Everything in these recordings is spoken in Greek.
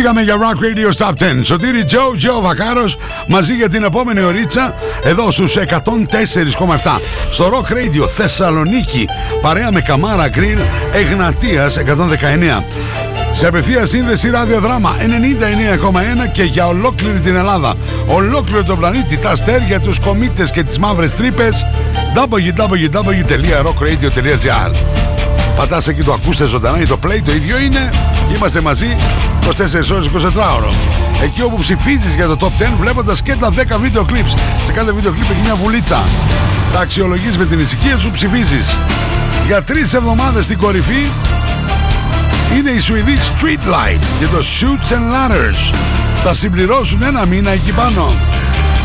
Φύγαμε για Rock Radio Top 10. Σωτήρι Τζο, Τζο Βακάρος μαζί για την επόμενη ωρίτσα εδώ στους 104,7 στο Rock Radio Θεσσαλονίκη παρέα με Καμάρα Γκριλ Εγνατίας 119. Σε απευθεία σύνδεση ραδιοδράμα 99,1 και για ολόκληρη την Ελλάδα. Ολόκληρο τον πλανήτη, τα αστέρια, τους κομίτες και τις μαύρες τρύπες www.rockradio.gr Πατάς εκεί το ακούστε ζωντανά ή το play, το ίδιο είναι. Είμαστε μαζί 24 ώρες 24 ώρο. Εκεί όπου ψηφίζεις για το top 10 βλέποντας και τα 10 βίντεο clips. Σε κάθε βίντεο clip έχει μια βουλίτσα. Τα αξιολογείς με την ησυχία σου, ψηφίζεις. Για τρεις εβδομάδες στην κορυφή είναι η Σουηδή Streetlight και το Shoots and Ladders. Θα συμπληρώσουν ένα μήνα εκεί πάνω.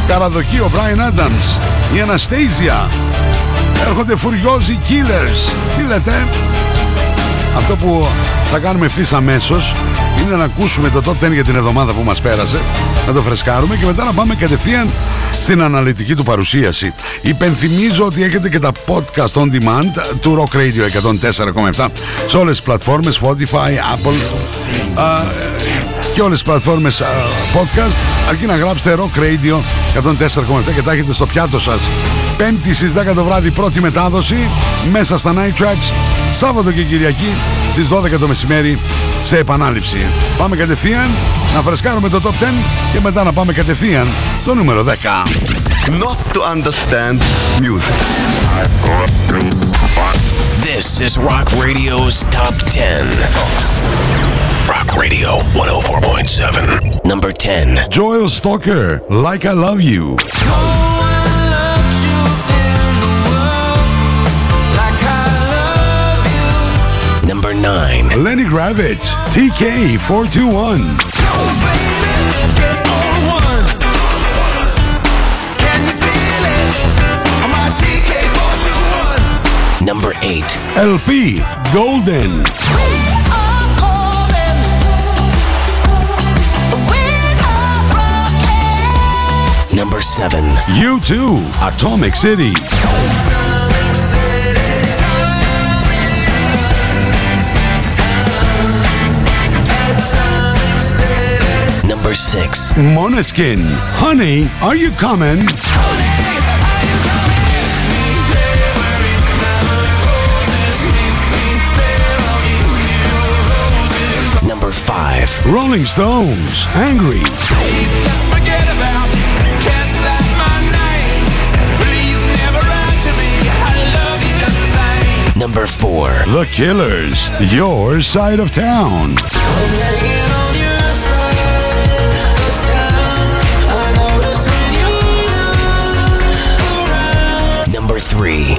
Καραδοκεί ο Brian Adams, η Anastasia. Έρχονται φουριόζοι Killers. Τι λέτε; Αυτό που θα κάνουμε ευθύς αμέσως είναι να ακούσουμε το top 10 για την εβδομάδα που μας πέρασε, να το φρεσκάρουμε και μετά να πάμε κατευθείαν στην αναλυτική του παρουσίαση. Υπενθυμίζω ότι έχετε και τα podcast on demand του Rock Radio 104,7 σε όλες τις πλατφόρμες Spotify, Apple α, και όλες τις πλατφόρμες α, podcast αρκεί να γράψετε Rock Radio 104,7 και τα έχετε στο πιάτο σας. Πέμπτη στις 10 το βράδυ πρώτη μετάδοση μέσα στα Night Tracks Σάββατο και Κυριακή στις 12 το μεσημέρι σε επανάληψη. Πάμε κατευθείαν να φρεσκάρουμε το top 10 και μετά να πάμε κατευθείαν στο νούμερο 10. Not to understand music. This is Rock Radio's Top 10. Rock Radio 104.7. Number 10. Joel Stalker, Like I Love You. 9. Lenny Gravitch, TK421. Number 8. LP, Golden. Number 7. U2, Atomic City. Number 6. Moneskin, Honey, Are You Coming? Number 5. Rolling Stones, Angry. Number 4. The Killers, Your Side of Town.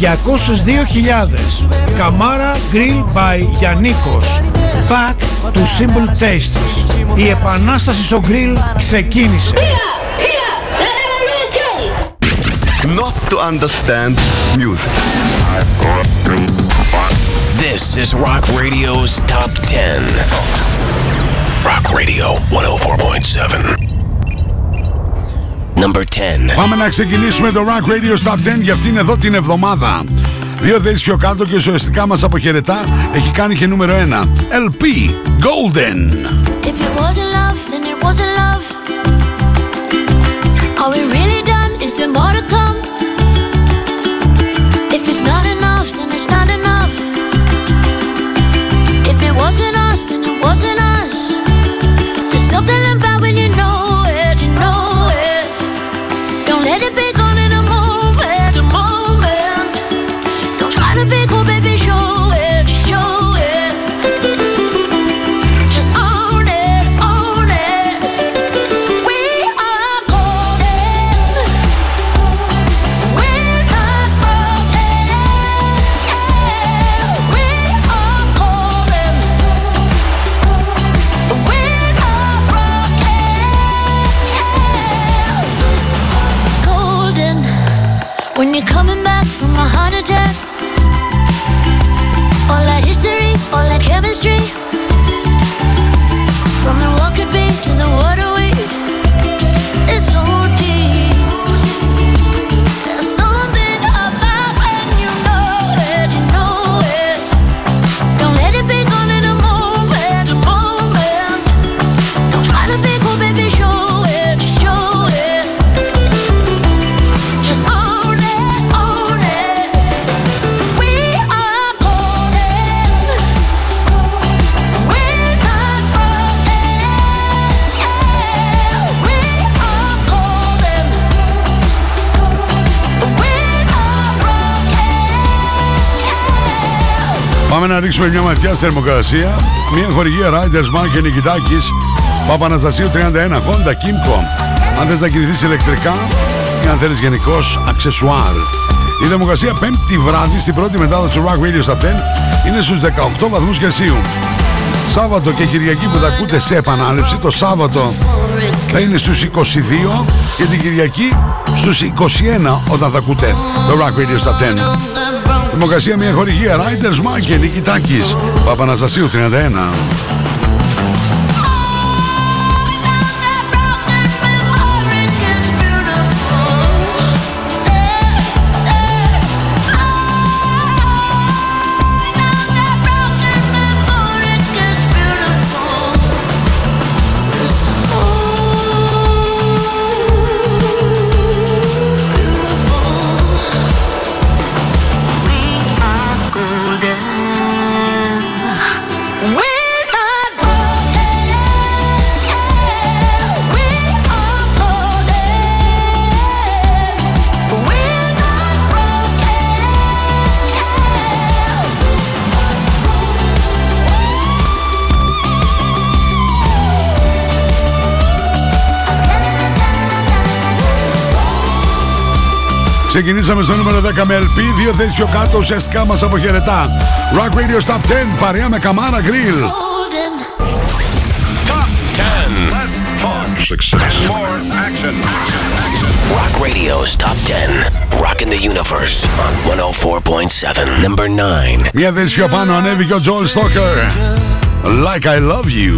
202.000 Καμάρα Grill by Γιαννίκος Back to Simple Tastes Η επανάσταση στο grill ξεκίνησε Not to understand music. This is Rock Radio's Top 10. Rock Radio 104.7. Number 10. Πάμε να ξεκινήσουμε το Rock Radio Top 10 για αυτήν εδώ την εβδομάδα. Δύο θέσεις πιο κάτω και ουσιαστικά μας αποχαιρετά έχει κάνει και νούμερο 1. LP Golden. If it wasn't love, then it wasn't love. Are we really done? Is there more to come? Ρίξουμε μια ματιά στη θερμοκρασία. Μια χορηγία Riders Mark και Νικητάκης Παπαναστασίου 31 Honda Kimco. Αν θες να κινηθείς ηλεκτρικά ή αν θέλεις γενικώς αξεσουάρ. Η θερμοκρασία πέμπτη βράδυ στην πρώτη μετάδοση του Rock Radio στα 10 είναι στους 18 βαθμούς Κελσίου. Σάββατο και Κυριακή που τα ακούτε σε επανάληψη, το Σάββατο θα είναι στους 22 και την Κυριακή στους 21 όταν θα ακούτε το Rock Radio στα 10. Δημοκρασία μια χορηγία Riders Mark και Νικητάκης Παπαναστασίου 31. Ξεκινήσαμε στο νούμερο 10 με LP, δύο θέσεις πιο κάτω ουσιαστικά μας αποχαιρετά. Rock Radio Top 10, παρέα με Καμάρα Grill. Top 10. Success. More action. Rock Radio's Top 10. Rock in the Universe on 104.7. Number 9. Μια θέση πιο πάνω ανέβηκε ο Τζόλ Στόκερ. Like I love you.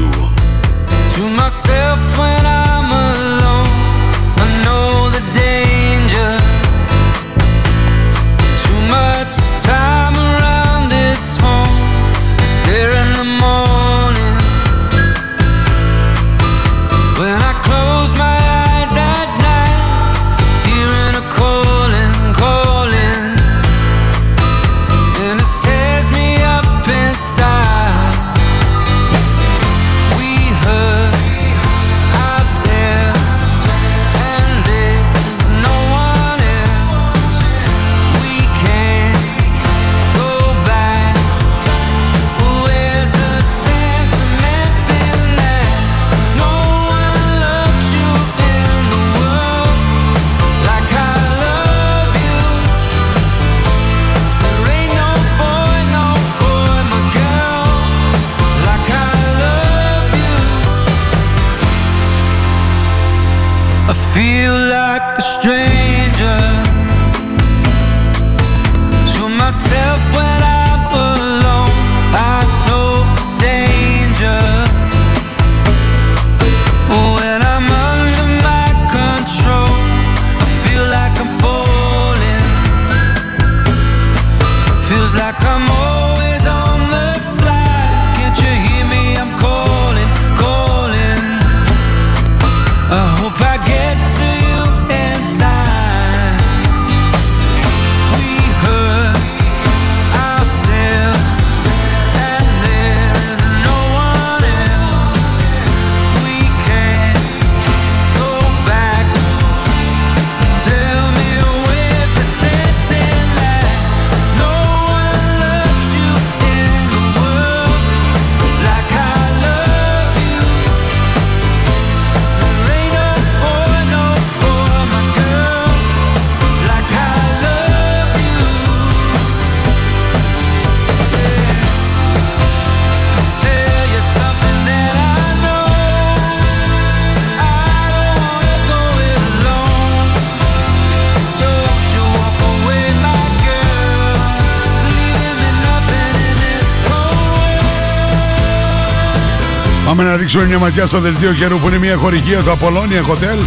Ρίξουμε μια ματιά στο δελτίο καιρού που είναι μια χορηγία του Απολώνια Hotel.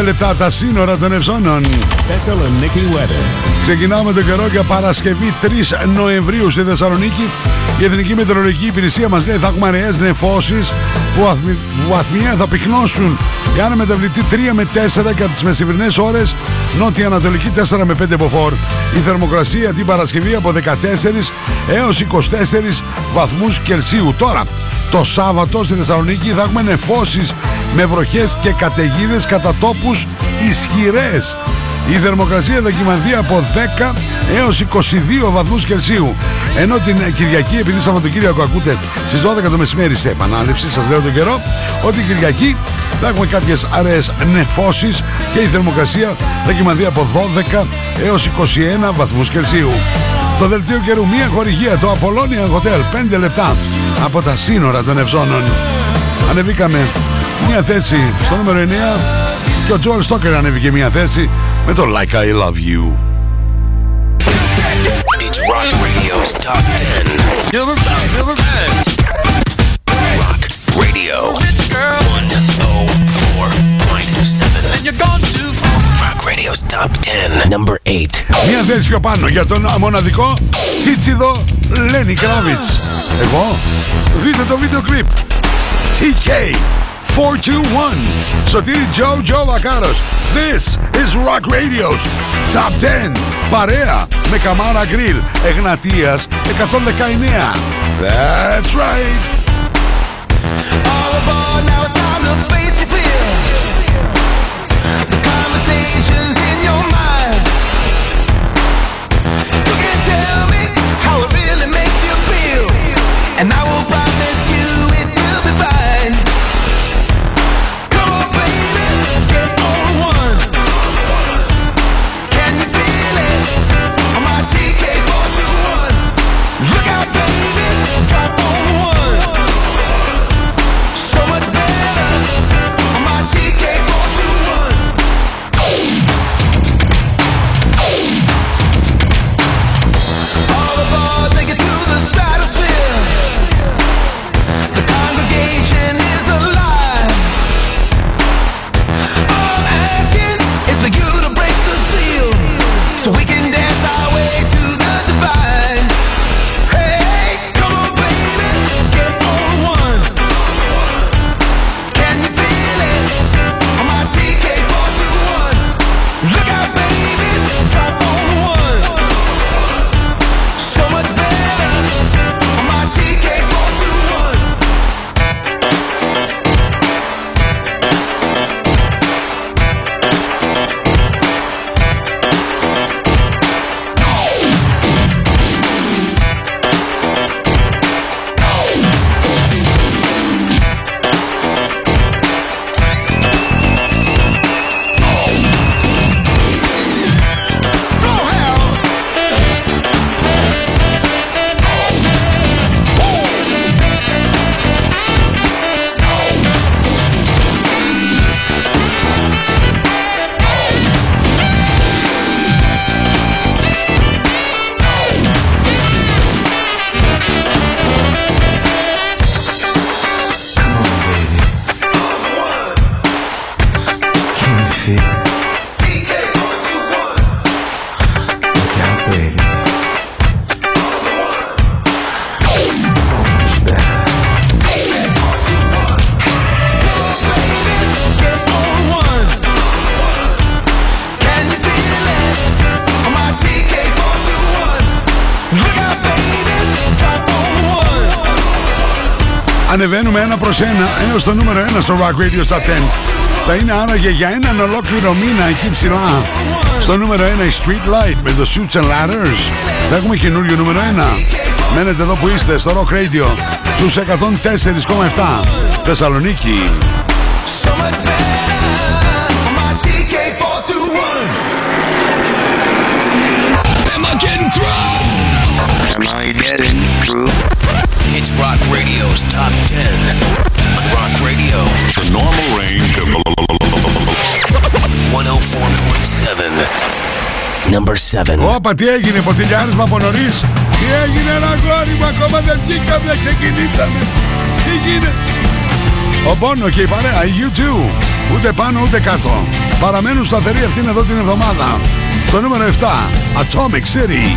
5 λεπτά από τα σύνορα των Ευζώνων. Thessaloniki weather. Ξεκινάμε τον καιρό για Παρασκευή 3 Νοεμβρίου στη Θεσσαλονίκη. Η Εθνική Μετεωρολογική Υπηρεσία μας λέει θα έχουμε αραιέ νεφώσεις που, βαθμι... που βαθμιαία θα πυκνώσουν. Η Άννα μεταβλητή 3 με 4 και από τις μεσημερινές ώρες νότια-ανατολική 4 με 5 μποφόρ. Η θερμοκρασία την Παρασκευή από 14 έως 24 βαθμούς Κελσίου. Τώρα, το Σάββατο στη Θεσσαλονίκη θα έχουμε νεφώσεις με βροχές και καταιγίδες κατά τόπους ισχυρές. Η θερμοκρασία θα κοιμανθεί από 10 έως 22 βαθμούς Κελσίου. Ενώ την Κυριακή, επειδή Σαββατοκύριακο ακούτε στις 12 το μεσημέρι σε επανάληψη, σας λέω τον καιρό, ότι η Κυριακή θα έχουμε κάποιες αραιές νεφώσεις και η θερμοκρασία θα κοιμανθεί από 12 έως 21 βαθμούς Κελσίου. Το δελτίο καιρού, μία χορηγία, το Apollonia Hotel, 5 λεπτά από τα σύνορα των Ευζώνων. Ανεβήκαμε μία θέση στο νούμερο 9 και ο Joel Stoker ανέβηκε μία θέση με το Like I Love You. It's Rock Radio's Top 10. Number 10. Number 10. Top 10. Number 8. Μία θέση πιο πάνω για τον μοναδικό Τσίτσιδο Λένι Κράβιτς. Εγώ, δείτε το βίντεο κλιπ. TK 421 Σωτήρι Τζο Τζο Βακάρος This is Rock Radio's Top 10 Παρέα με Καμάρα Γκριλ Εγνατίας 119 That's right All aboard, now it's time to face and I will Ανεβαίνουμε ένα προς ένα έως το νούμερο 1 στο Rock Radio Top 10 Θα είναι άραγε για έναν ολόκληρο μήνα εκεί ψηλά. Στο νούμερο 1 η Street Light με το Suits and Ladders. Θα έχουμε καινούριο νούμερο 1 Μένετε εδώ που είστε στο Rock Radio στους 104,7 Θεσσαλονίκη It's Rock Radio's Top 10. Rock Radio. The normal range of 104.7. Number 7. Όπα, τι έγινε, ποτηλιάρισμα από νωρίς; Τι έγινε, ένα γόρι μου, ακόμα δεν βγήκαμε, δεν ξεκινήσαμε. Τι γίνεται; Ο Μπόνο και η παρέα, you too. Ούτε πάνω ούτε κάτω. Παραμένουν σταθεροί αυτήν εδώ την εβδομάδα. Στο νούμερο 7, Atomic City.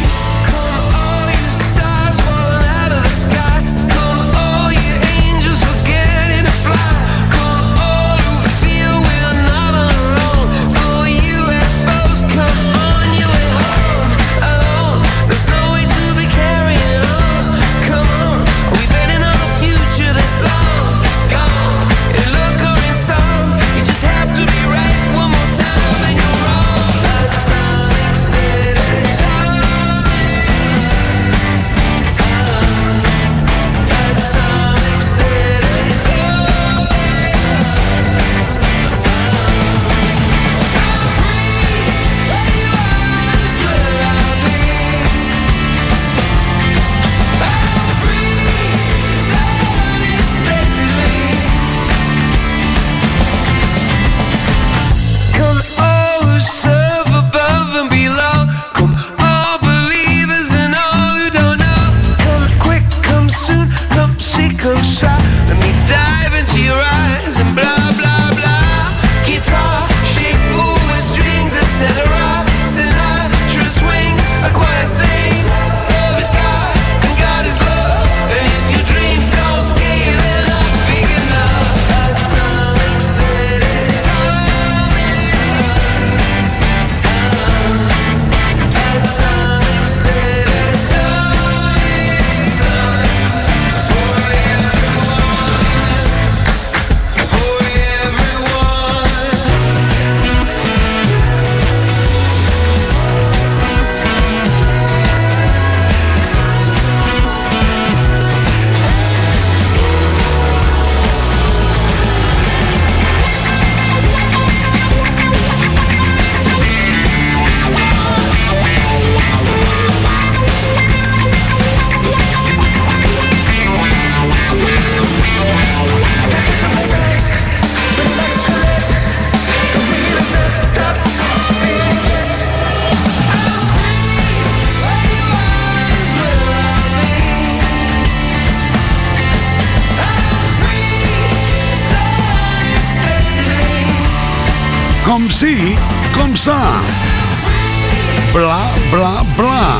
Blah blah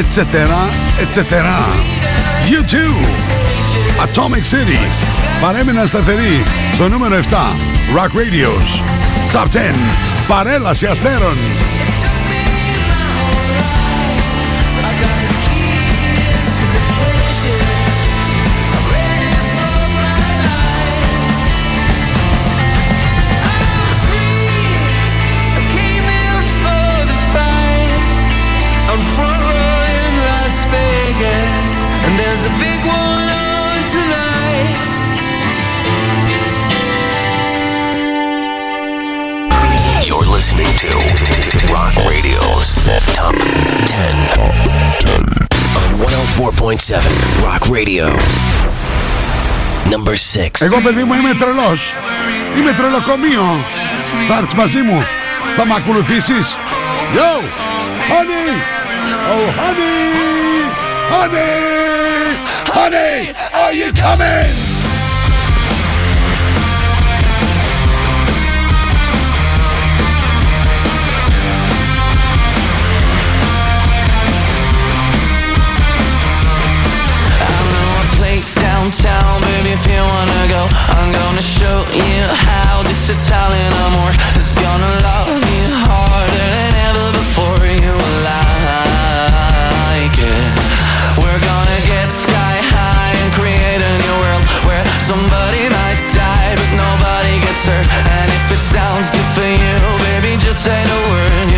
etc. etc. YouTube Atomic City, Παρέμεινα σταθερή στο νούμερο 7, Rock Radios, Top 10, παρέλαση αστέρων. 104.7 Rock Radio. Number 6. Εγώ παιδί μου είμαι τρελός. Είμαι τρελοκομείο. Θα έρθεις μαζί μου. Θα με ακολουθήσεις. Yo! Honey! Oh, honey! Honey! Honey, are you coming? downtown, baby, if you wanna go I'm gonna show you how this Italian amor is gonna love is good for you, baby. Just say the word.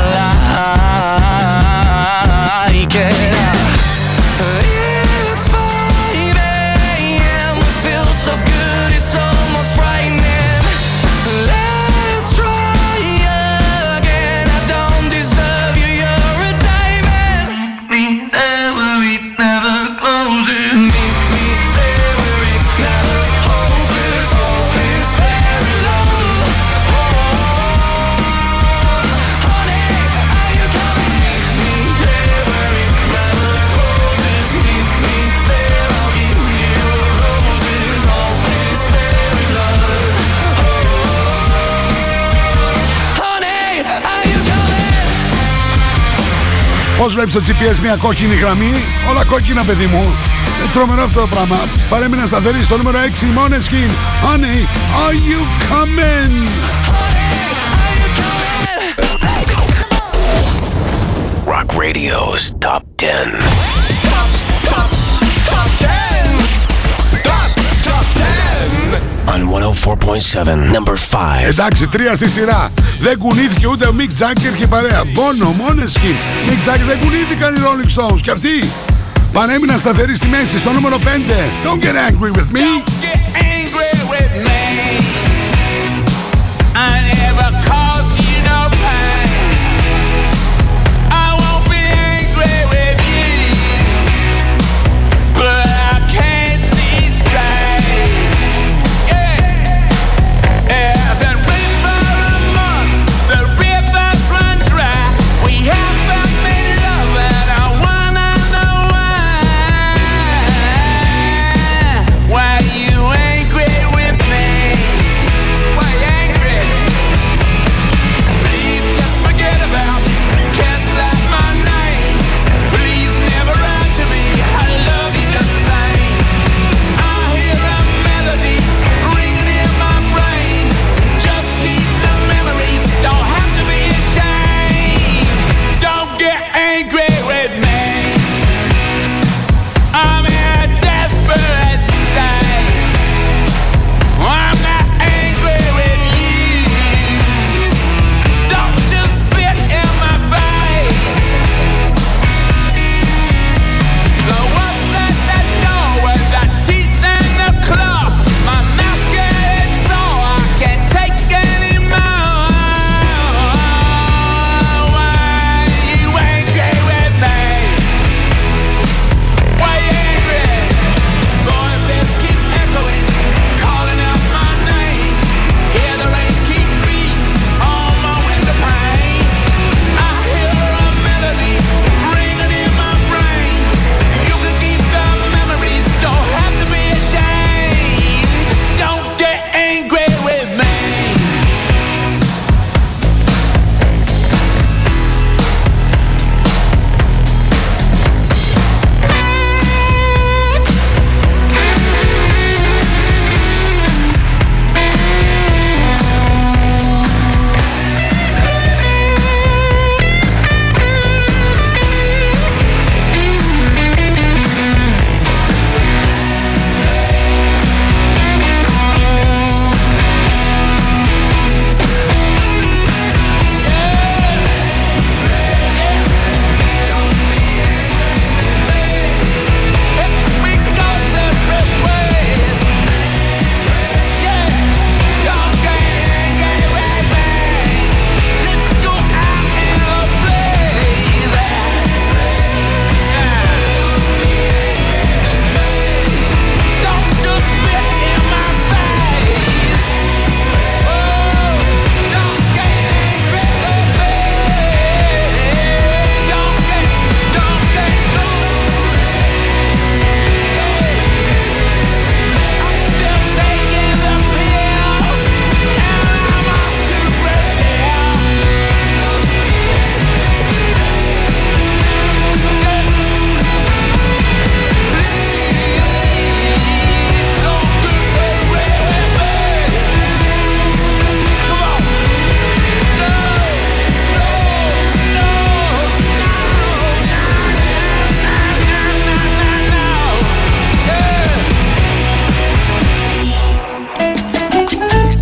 βλέπεις το GPS μια κόκκινη γραμμή, όλα κόκκινα, παιδί μου. Ε, τρομερό αυτό το πράγμα. Παρέμεινα σταθερή στο νούμερο 6 η Måneskin. Honey, are you coming? Rock Radio's Top 10. 104.7, number 5. Εντάξει, τρία στη σειρά. Δεν κουνήθηκε ούτε ο Mick Jagger και η παρέα. Μόνο, Måneskin. Mick Jagger δεν κουνήθηκαν οι Rolling Stones. Και αυτοί παρέμειναν σταθεροί στη μέση στο νούμερο 5. Don't get angry with me.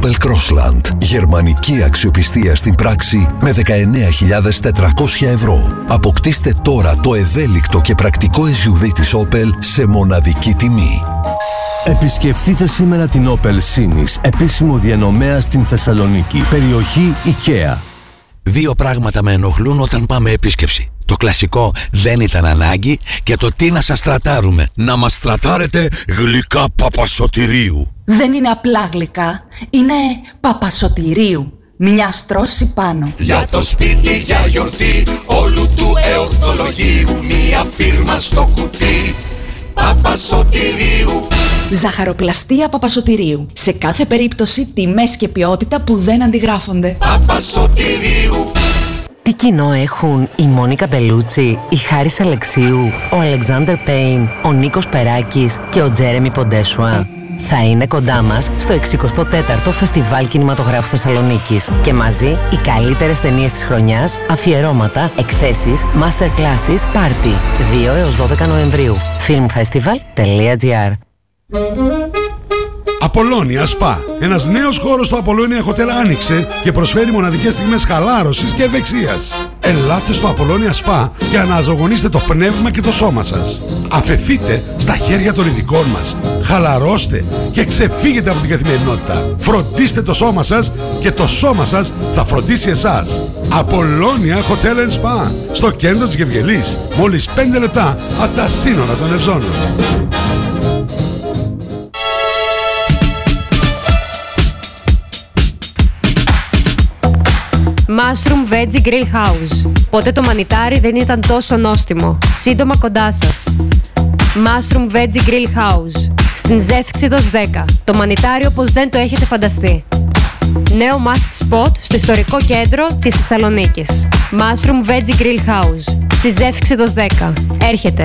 Opel Crossland. Γερμανική αξιοπιστία στην πράξη με 19.400 ευρώ. Αποκτήστε τώρα το ευέλικτο και πρακτικό SUV της Opel σε μοναδική τιμή. Επισκεφτείτε σήμερα την Opel Sinis, επίσημο διανομέα στην Θεσσαλονίκη, περιοχή IKEA. Δύο πράγματα με ενοχλούν όταν πάμε επίσκεψη. Το κλασικό δεν ήταν ανάγκη και το τι να σας τρατάρουμε. Να μας τρατάρετε γλυκά παπασωτηρίου. Δεν είναι απλά γλυκά, είναι παπασωτηρίου. Μια στρώση πάνω. Για το σπίτι, για γιορτή Όλου του εορτολογίου Μία φίρμα στο κουτί Παπασωτηρίου Ζαχαροπλαστεία Παπασωτηρίου. Σε κάθε περίπτωση τιμές και ποιότητα που δεν αντιγράφονται. Παπασωτηρίου Τι κοινό έχουν η Μόνικα Μπελούτσι, η Χάρης Αλεξίου, ο Αλεξάνδρ Πέιν, ο Νίκος Περάκης και ο Τζέρεμι Ποντέσουα; Θα είναι κοντά μας στο 64ο Φεστιβάλ Κινηματογράφου Θεσσαλονίκης και μαζί οι καλύτερες ταινίες της χρονιάς, αφιερώματα, εκθέσεις, masterclasses, πάρτι. 2 έως 12 Νοεμβρίου. filmfestival.gr Απολώνια Spa. Ένας νέος χώρος στο Απολώνια Hotel άνοιξε και προσφέρει μοναδικές στιγμές χαλάρωσης και ευεξίας. Ελάτε στο Απολώνια Spa και αναζωογονήστε το πνεύμα και το σώμα σας. Αφεθείτε στα χέρια των ειδικών μας. Χαλαρώστε και ξεφύγετε από την καθημερινότητα. Φροντίστε το σώμα σας και το σώμα σας θα φροντίσει εσάς. Απολώνια Hotel and Spa. Στο κέντρο της Γευγελής. Μόλις 5 λεπτά από τα σύνορα των Ευζώνων. Mushroom Veggie Grill House. Ποτέ το μανιτάρι δεν ήταν τόσο νόστιμο. Σύντομα κοντά σας. Mushroom Veggie Grill House. Στην Ζεύξιδος 10. Το μανιτάρι όπως δεν το έχετε φανταστεί. Νέο must spot στο ιστορικό κέντρο της Θεσσαλονίκης. Mushroom Veggie Grill House. Στη Ζεύξιδος 10. Έρχεται.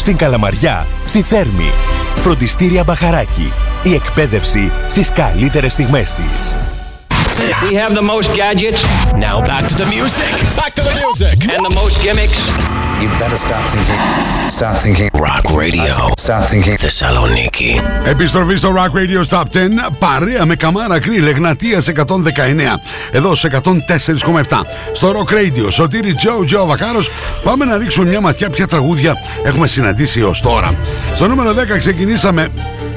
στην Καλαμαριά, στη Θέρμη. Φροντιστήρια Μπαχαράκι. Η εκπαίδευση στις καλύτερες στιγμές της. We have the most gadgets. Now back to the music. Back to the music. And the most gimmicks. You better start thinking. Start thinking. Rock Radio. Start thinking. Θεσσαλονίκη. Επιστροφή στο Rock Radio Top 10 παρέα με καμάρα κρύλ Εγνατίας 119 εδώ σε 104,7 στο Rock Radio Σωτήρι Τζο Τζο Βακάρος πάμε να ρίξουμε μια ματιά ποια τραγούδια έχουμε συναντήσει ως τώρα στο νούμερο 10 ξεκινήσαμε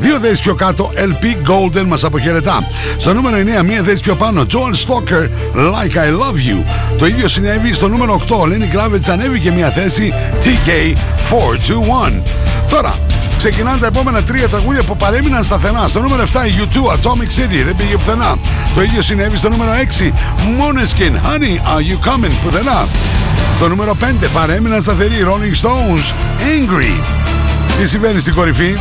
Δύο θέσεις πιο κάτω, LP Golden μας αποχαιρετά. Στο νούμερο 9, μία θέση πιο πάνω, Joel Stalker, Like I Love You. Το ίδιο συνέβη στο νούμερο 8, Lenny Kravitz ανέβηκε μία θέση, TK421. Τώρα, ξεκινάνε τα επόμενα τρία τραγούδια που παρέμειναν σταθερά. Στο νούμερο 7, η U2, Atomic City, δεν πήγε πουθενά. Το ίδιο συνέβη στο νούμερο 6, Moneskin, Honey, Are You Coming, πουθενά. Στο νούμερο 5, παρέμειναν σταθεροί, Rolling Stones, Angry. Τι συμβαίνει στην κορυφή,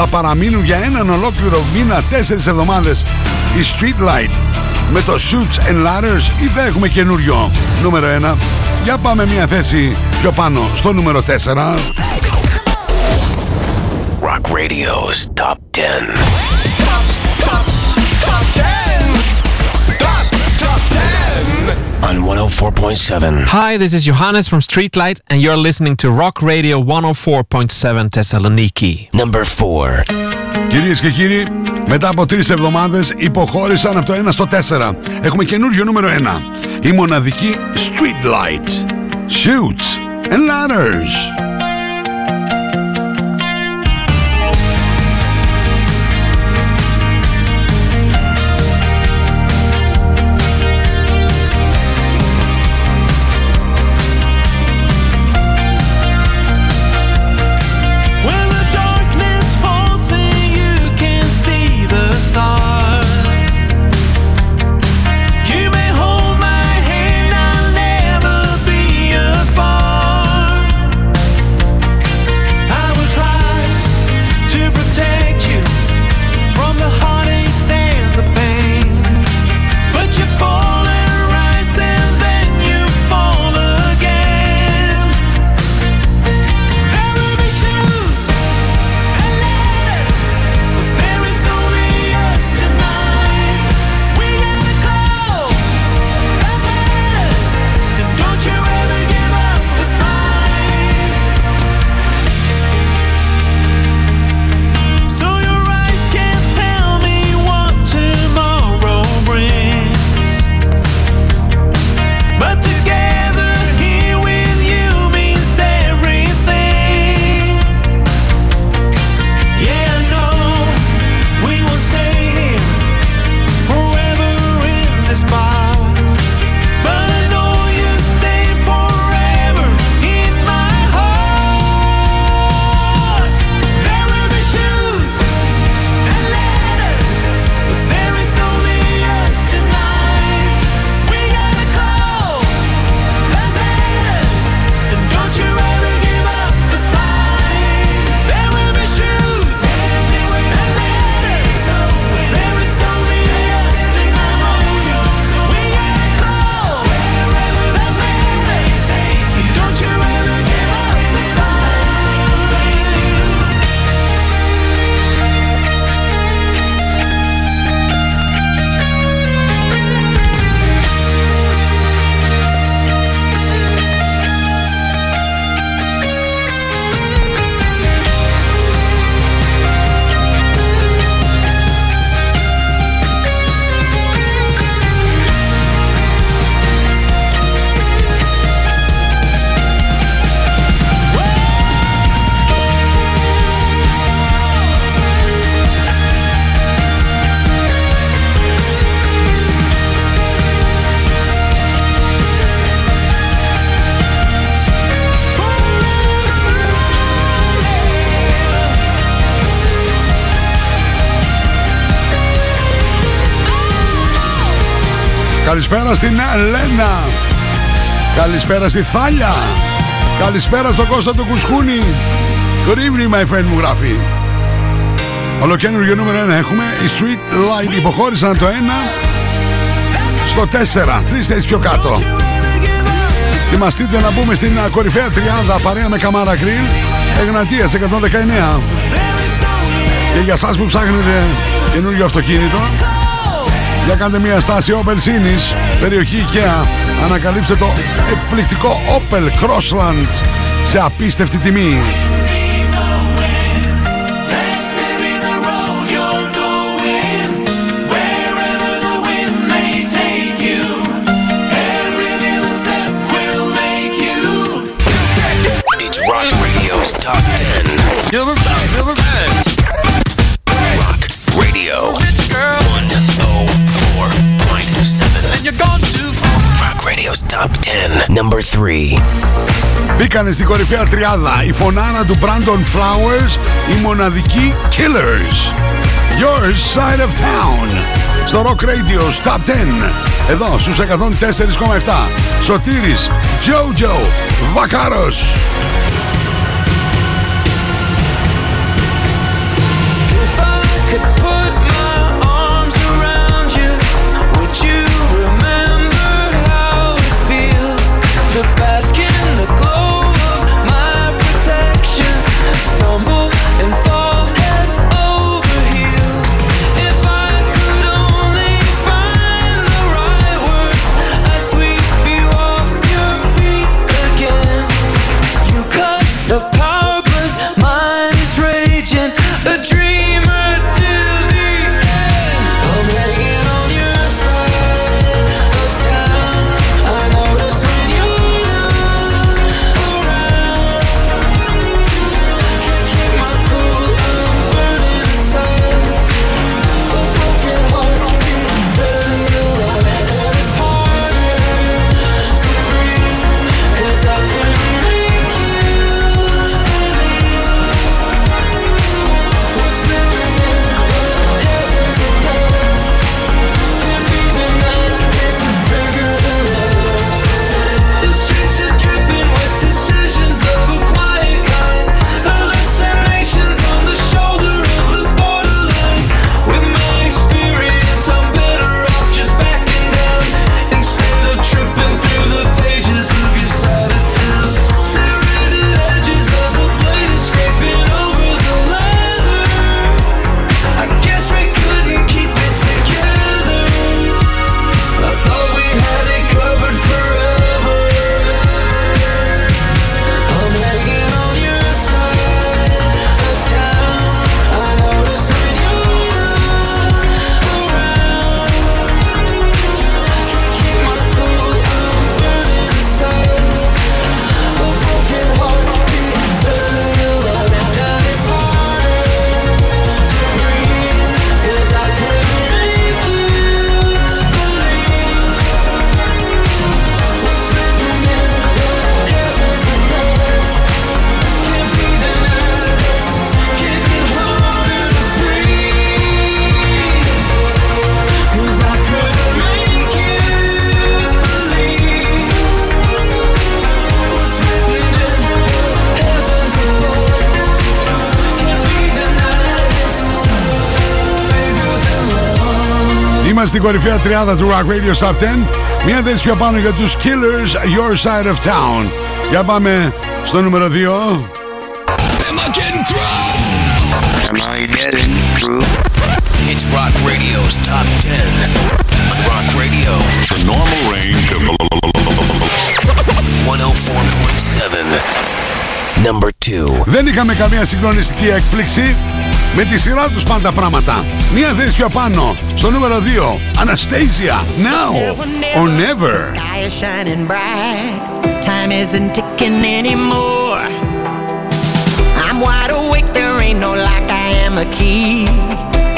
θα παραμείνουν για έναν ολόκληρο μήνα τέσσερις εβδομάδες η Streetlight με το Shoots and Ladders ή δεν έχουμε καινούριο. Νούμερο 1 για πάμε μια θέση πιο πάνω στο νούμερο 4 Rock Radio's Top 10. on 104.7. Hi, this is Johannes from Streetlight, and you're listening to Rock Radio 104.7 Thessaloniki. Number 4. Κυρίε και κύριοι, μετά από τρει εβδομάδε υποχώρησαν από το 1 στο 4. Έχουμε καινούριο νούμερο 1. Η μοναδική Streetlight. Shoots and Ladders. Καλησπέρα στην Λένα. Καλησπέρα στη Θάλια. Καλησπέρα στον Κώστα του Κουσκούνη. Good evening, my friend, μου γράφει. Ολοκένουργιο νούμερο 1 έχουμε. Η Street Light υποχώρησαν το 1 στο 4. Τρεις θέσεις πιο κάτω. Θυμαστείτε να μπούμε στην κορυφαία τριάδα παρέα με Καμάρα Γκριλ. Εγνατίας 119. Και για εσά που ψάχνετε καινούργιο αυτοκίνητο για κάντε μια στάση Opel Σίνης, περιοχή IKEA. Ανακαλύψτε το εκπληκτικό Opel Crossland σε απίστευτη τιμή. number 3. Μπήκανε στην κορυφαία τριάδα η φωνάρα του Brandon Flowers, η μοναδική Killers. Your Side of Town. Στο Rock Radio Top 10. Εδώ στους 104,7. Σωτήρης, Jojo, Βακάρος. στην κορυφαία τριάδα του Rock Radio Top 10. Μια θέση πάνω για τους Killers, Your Side of Town. Για πάμε στο νούμερο 2. It's Rock Radio's normal range 104.7. Number 2. Δεν είχαμε καμία συγκλονιστική έκπληξη. Με τη σειρά τους πάντα πράγματα. Μια θέση πιο πάνω. Στο νούμερο 2. Anastasia. Now or never. sky is shining bright. Time isn't ticking anymore. I'm wide awake, there ain't no lock, I am a key.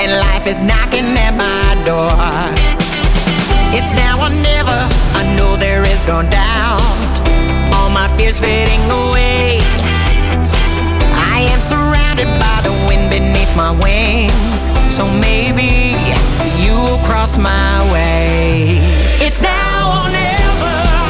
And life is knocking at my door. It's now or never, I know there is no doubt. All my fears fading away. Surrounded by the wind beneath my wings. So maybe you will cross my way. It's now or never.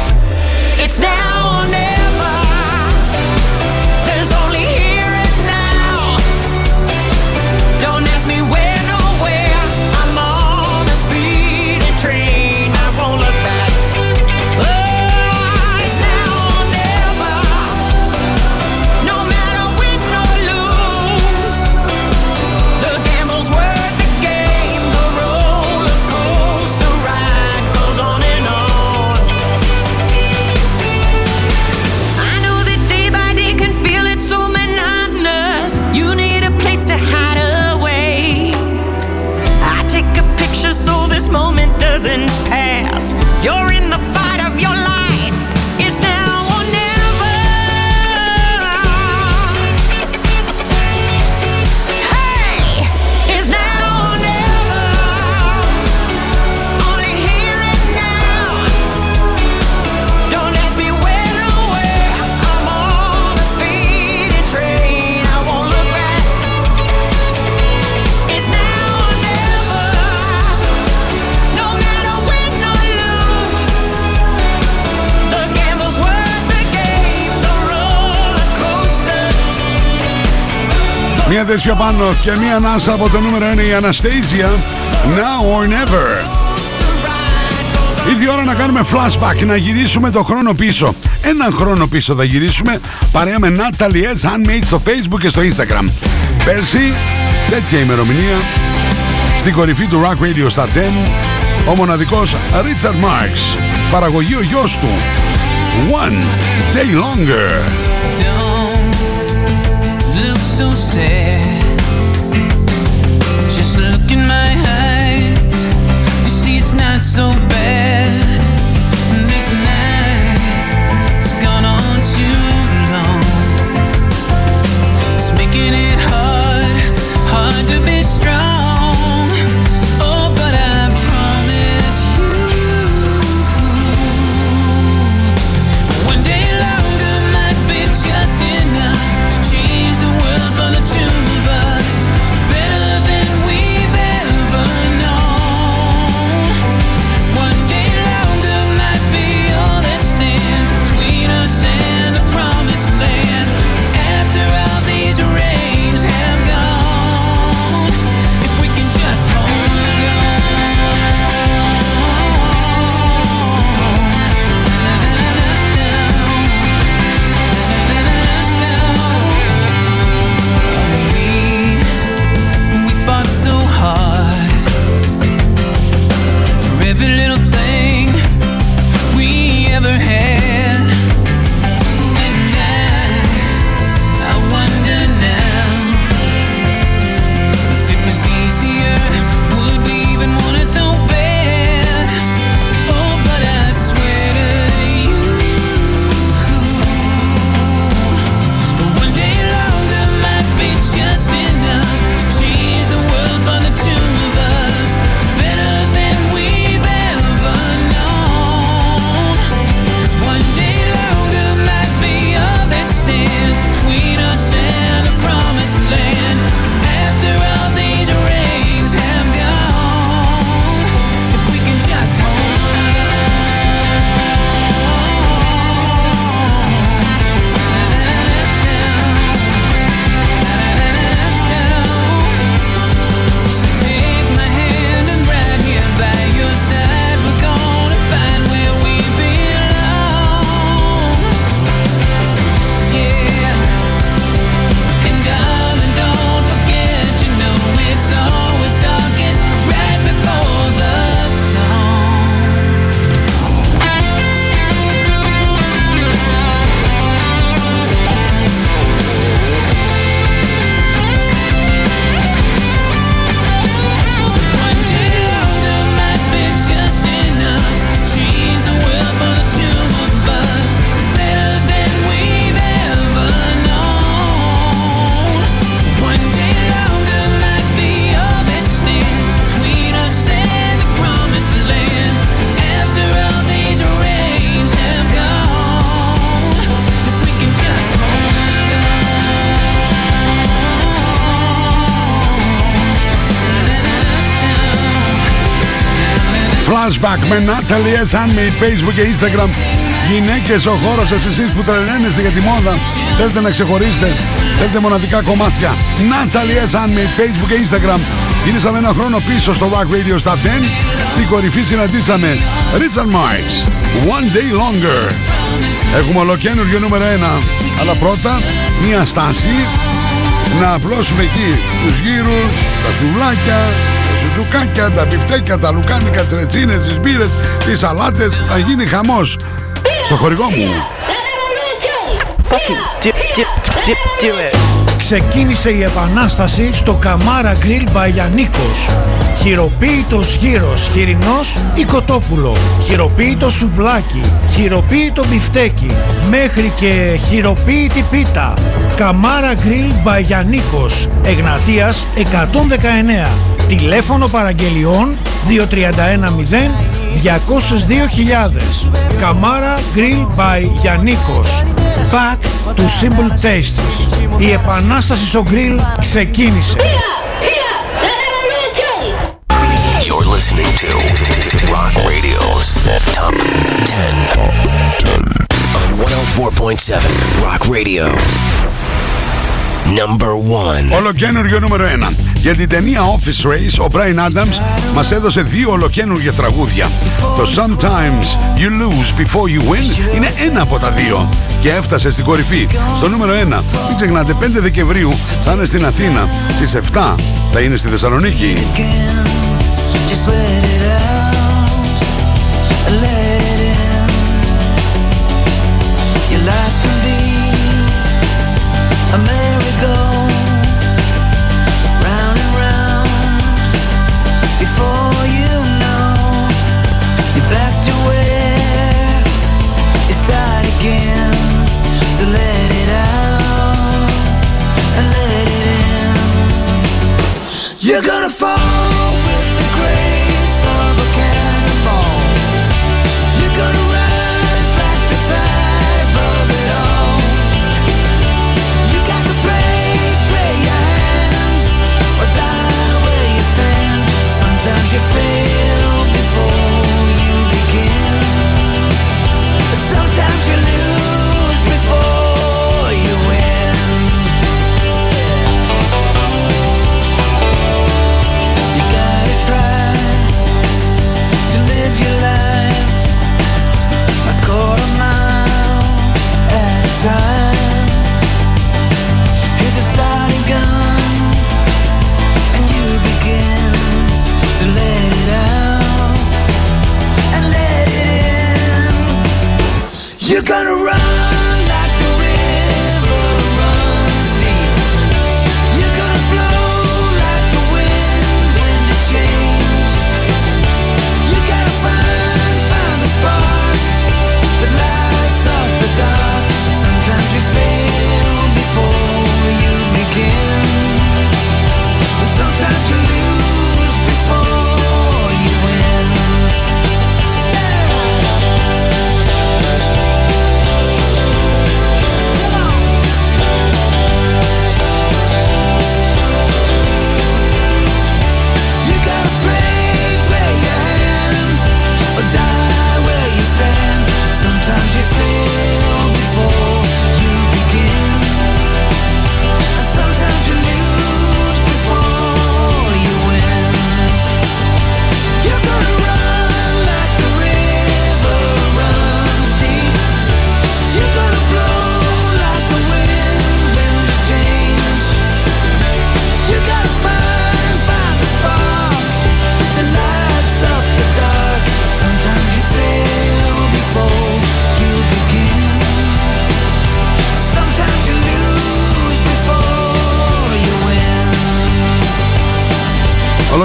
Μια θέση πιο πάνω και μια ανάσα από το νούμερο 1 η Anastasia. Now or never. Ήρθε η ώρα να κάνουμε flashback, να γυρίσουμε το χρόνο πίσω. Έναν χρόνο πίσω θα γυρίσουμε παρέα με Natalie S. Handmade στο facebook και στο instagram. Πέρσι, τέτοια ημερομηνία, στην κορυφή του Rock Radio στα 10, ο μοναδικός Richard Marx. Παραγωγή ο γιος του. One Day Longer. So sad. Just look in my eyes. You see, it's not so bad. Με Natalie S. Handmade Facebook και Instagram. Γυναίκες ο χώρος σας εσείς που τρελαίνεστε για τη μόδα. Θέλετε να ξεχωρίσετε. Θέλετε μοναδικά κομμάτια. Natalie S. Handmade Facebook και Instagram. Γυρίσαμε ένα χρόνο πίσω στο Rock Radio Top 10. Στην κορυφή συναντήσαμε Richard Marx. One Day Longer. Έχουμε ολοκένουργιο νούμερο 1. Αλλά πρώτα μια στάση να απλώσουμε εκεί τους γύρους, τα σουβλάκια, τα σουτζουκάκια, τα μπιφτέκια, τα λουκάνικα, τις ρετσίνες, τις μπύρες, τις σαλάτες, θα γίνει χαμός στο χορηγό μου. Ξεκίνησε η επανάσταση στο Καμάρα Grill by Γιαννίκος. Χειροποίητος γύρος, χοιρινός ή κοτόπουλο. Χειροποίητο σουβλάκι, χειροποίητο μπιφτέκι, μέχρι και χειροποίητη πίτα. Καμάρα Grill by Γιαννίκος, Εγνατίας 119. Τηλέφωνο παραγγελιών 2310 202.000 Καμάρα Grill by Γιαννίκος Back to Simple Tastes Η επανάσταση στο grill ξεκίνησε You're listening to Rock Radio's Top 10 on 104.7 Rock Radio. Number 1. Ολοκένουργιο νούμερο 1. Για την ταινία Office Race, ο Brian Adams μας έδωσε δύο ολοκένουργια τραγούδια. Το Sometimes You Lose Before You Win είναι ένα από τα δύο και έφτασε στην κορυφή. Στο νούμερο 1. Μην ξεχνάτε, 5 Δεκεμβρίου θα είναι στην Αθήνα. Στις 7 θα είναι στη Θεσσαλονίκη. Just let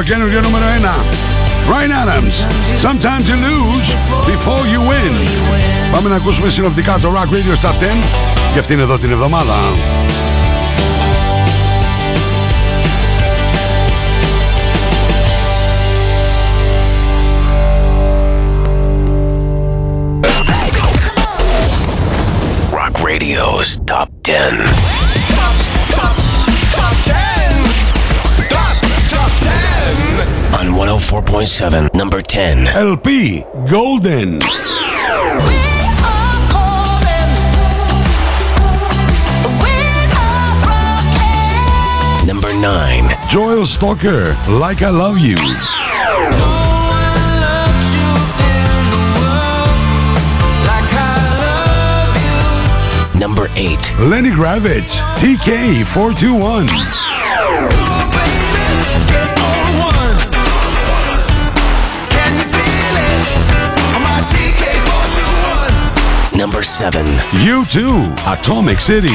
Ολοκένουργιο νούμερο 1. Brian Adams. Sometimes you lose before you win. Πάμε να ακούσουμε συνοπτικά το Rock Radio Top 10 για αυτήν εδώ την εβδομάδα. Rock Radio's Top 10. 104.7, number 10. LP Golden. Number 9. Joel Stalker, Like I Love You. Number 8. Lenny Gravitch, TK421. number seven. You too, Atomic City.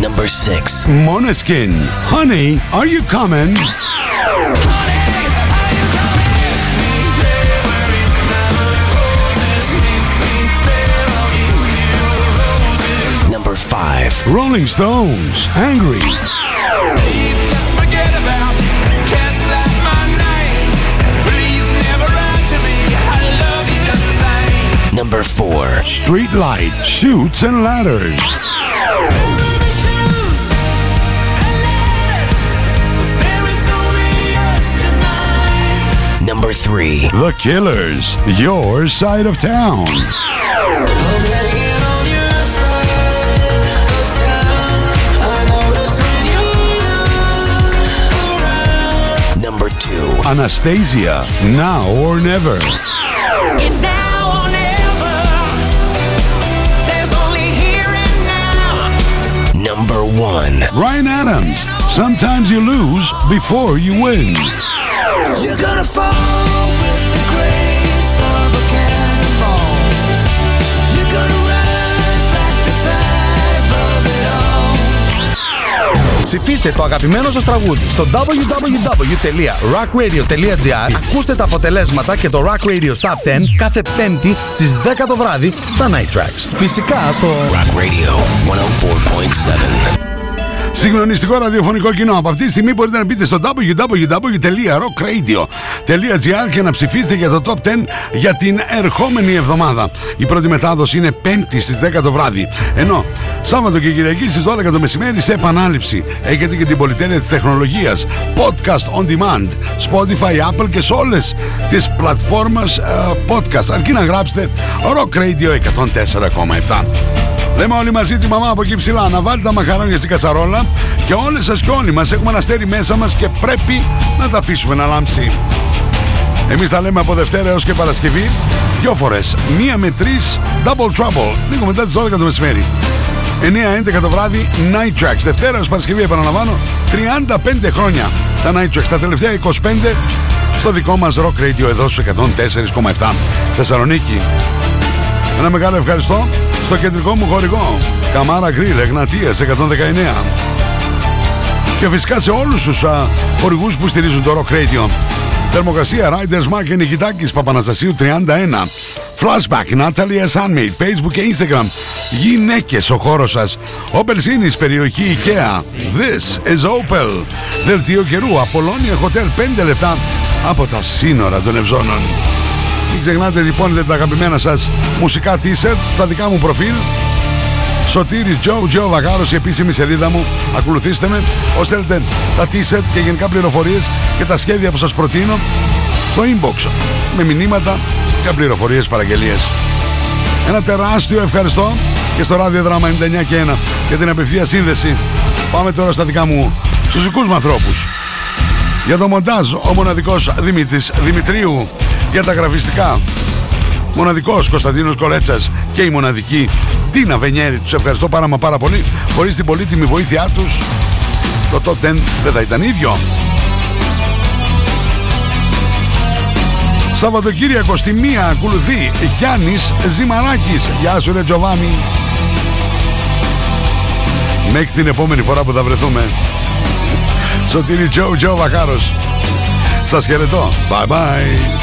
Number six. Monoskin. Honey, are you coming? Number five. Rolling Stones. Angry. Number 4. Street Light, Shoots and Ladders. Number 3. The Killers, Your Side of Town. Number 2. Anastasia, Now or Never. Now. Number 1. Ryan Adams, Sometimes You Lose Before You Win. You're gonna fall with the grace of a cannonball. You're gonna rise like the tide above it all. Ψηφίστε το αγαπημένο σας τραγούδι στο www.rockradio.gr Ακούστε τα αποτελέσματα και το Rock Radio Top 10 κάθε πέμπτη στις 10 το βράδυ στα Night Tracks. Φυσικά στο Rock Radio 104.7. Συγκλονιστικό ραδιοφωνικό κοινό. Από αυτή τη στιγμή μπορείτε να μπείτε στο www.rockradio.gr και να ψηφίσετε για το Top 10 για την ερχόμενη εβδομάδα. Η πρώτη μετάδοση είναι 5η στις 10 το βράδυ. Ενώ Σάββατο και Κυριακή στις 12 το μεσημέρι σε επανάληψη. Έχετε και την πολυτέλεια της τεχνολογίας. Podcast on demand. Spotify, Apple και σε όλες τις πλατφόρμες ε, podcast. Αρκεί να γράψετε Rock Radio 104,7. Λέμε όλοι μαζί τη μαμά από εκεί ψηλά να βάλει τα μαχαρόνια στην κατσαρόλα και όλες σας και όλοι μας έχουμε ένα αστέρι μέσα μας και πρέπει να τα αφήσουμε να λάμψει. Εμείς τα λέμε από Δευτέρα έως και Παρασκευή δυο φορές, μία με τρεις double trouble, λίγο μετά τις 12 το μεσημέρι. 9-11 το βράδυ Night Tracks. Δευτέρα ως Παρασκευή επαναλαμβάνω 35 χρόνια τα Night Tracks. Τα τελευταία 25 στο δικό μας Rock Radio εδώ στους 104,7 Θεσσαλονίκη. Ένα μεγάλο ευχαριστώ στο κεντρικό μου χορηγό. Καμάρα Γκριλ Εγνατίας 119 και φυσικά σε όλους τους α, χορηγούς που στηρίζουν το Rock Radio. Θερμοκρασία Riders Mark και Νικητάκης Παπαναστασίου 31 Flashback Natalia Sunmade Facebook και Instagram. Γυναίκες ο χώρος σας. Opel Sinis περιοχή IKEA. This is Opel. Δελτίο καιρού Απολώνια Hotel 5 λεπτά από τα σύνορα των Ευζώνων μην ξεχνάτε τυπώνετε τα αγαπημένα σας μουσικά t-shirt στα δικά μου προφίλ. Σωτήρης Τζο, Τζο Βαγάρος η επίσημη σελίδα μου. Ακολουθήστε με Όσοι θέλετε τα t-shirt και γενικά πληροφορίες Και τα σχέδια που σας προτείνω Στο inbox. Με μηνύματα και πληροφορίες παραγγελίες. Ένα τεράστιο ευχαριστώ Και στο ράδιο δράμα 99 και 1 Για την απευθεία σύνδεση. Πάμε τώρα στα δικά μου Στους δικούς μου ανθρώπους. Για το μοντάζ ο μοναδικός Δημήτρης Δημητρίου Για τα γραφιστικά Μοναδικός Κωνσταντίνος Κορέτσας και η μοναδική Τίνα Βενιέρη. Τους ευχαριστώ πάρα μα πάρα πολύ. Χωρίς την πολύτιμη βοήθειά τους το top 10 δεν θα ήταν ίδιο. Σαββατοκύριακο στη μία ακολουθεί Γιάννης Ζημαράκης. Γεια σου ρε Τζοβάνι. Μέχρι την επόμενη φορά που θα βρεθούμε. Σωτήρι Τζο Τζο Βακάρος. Σας χαιρετώ. Bye bye.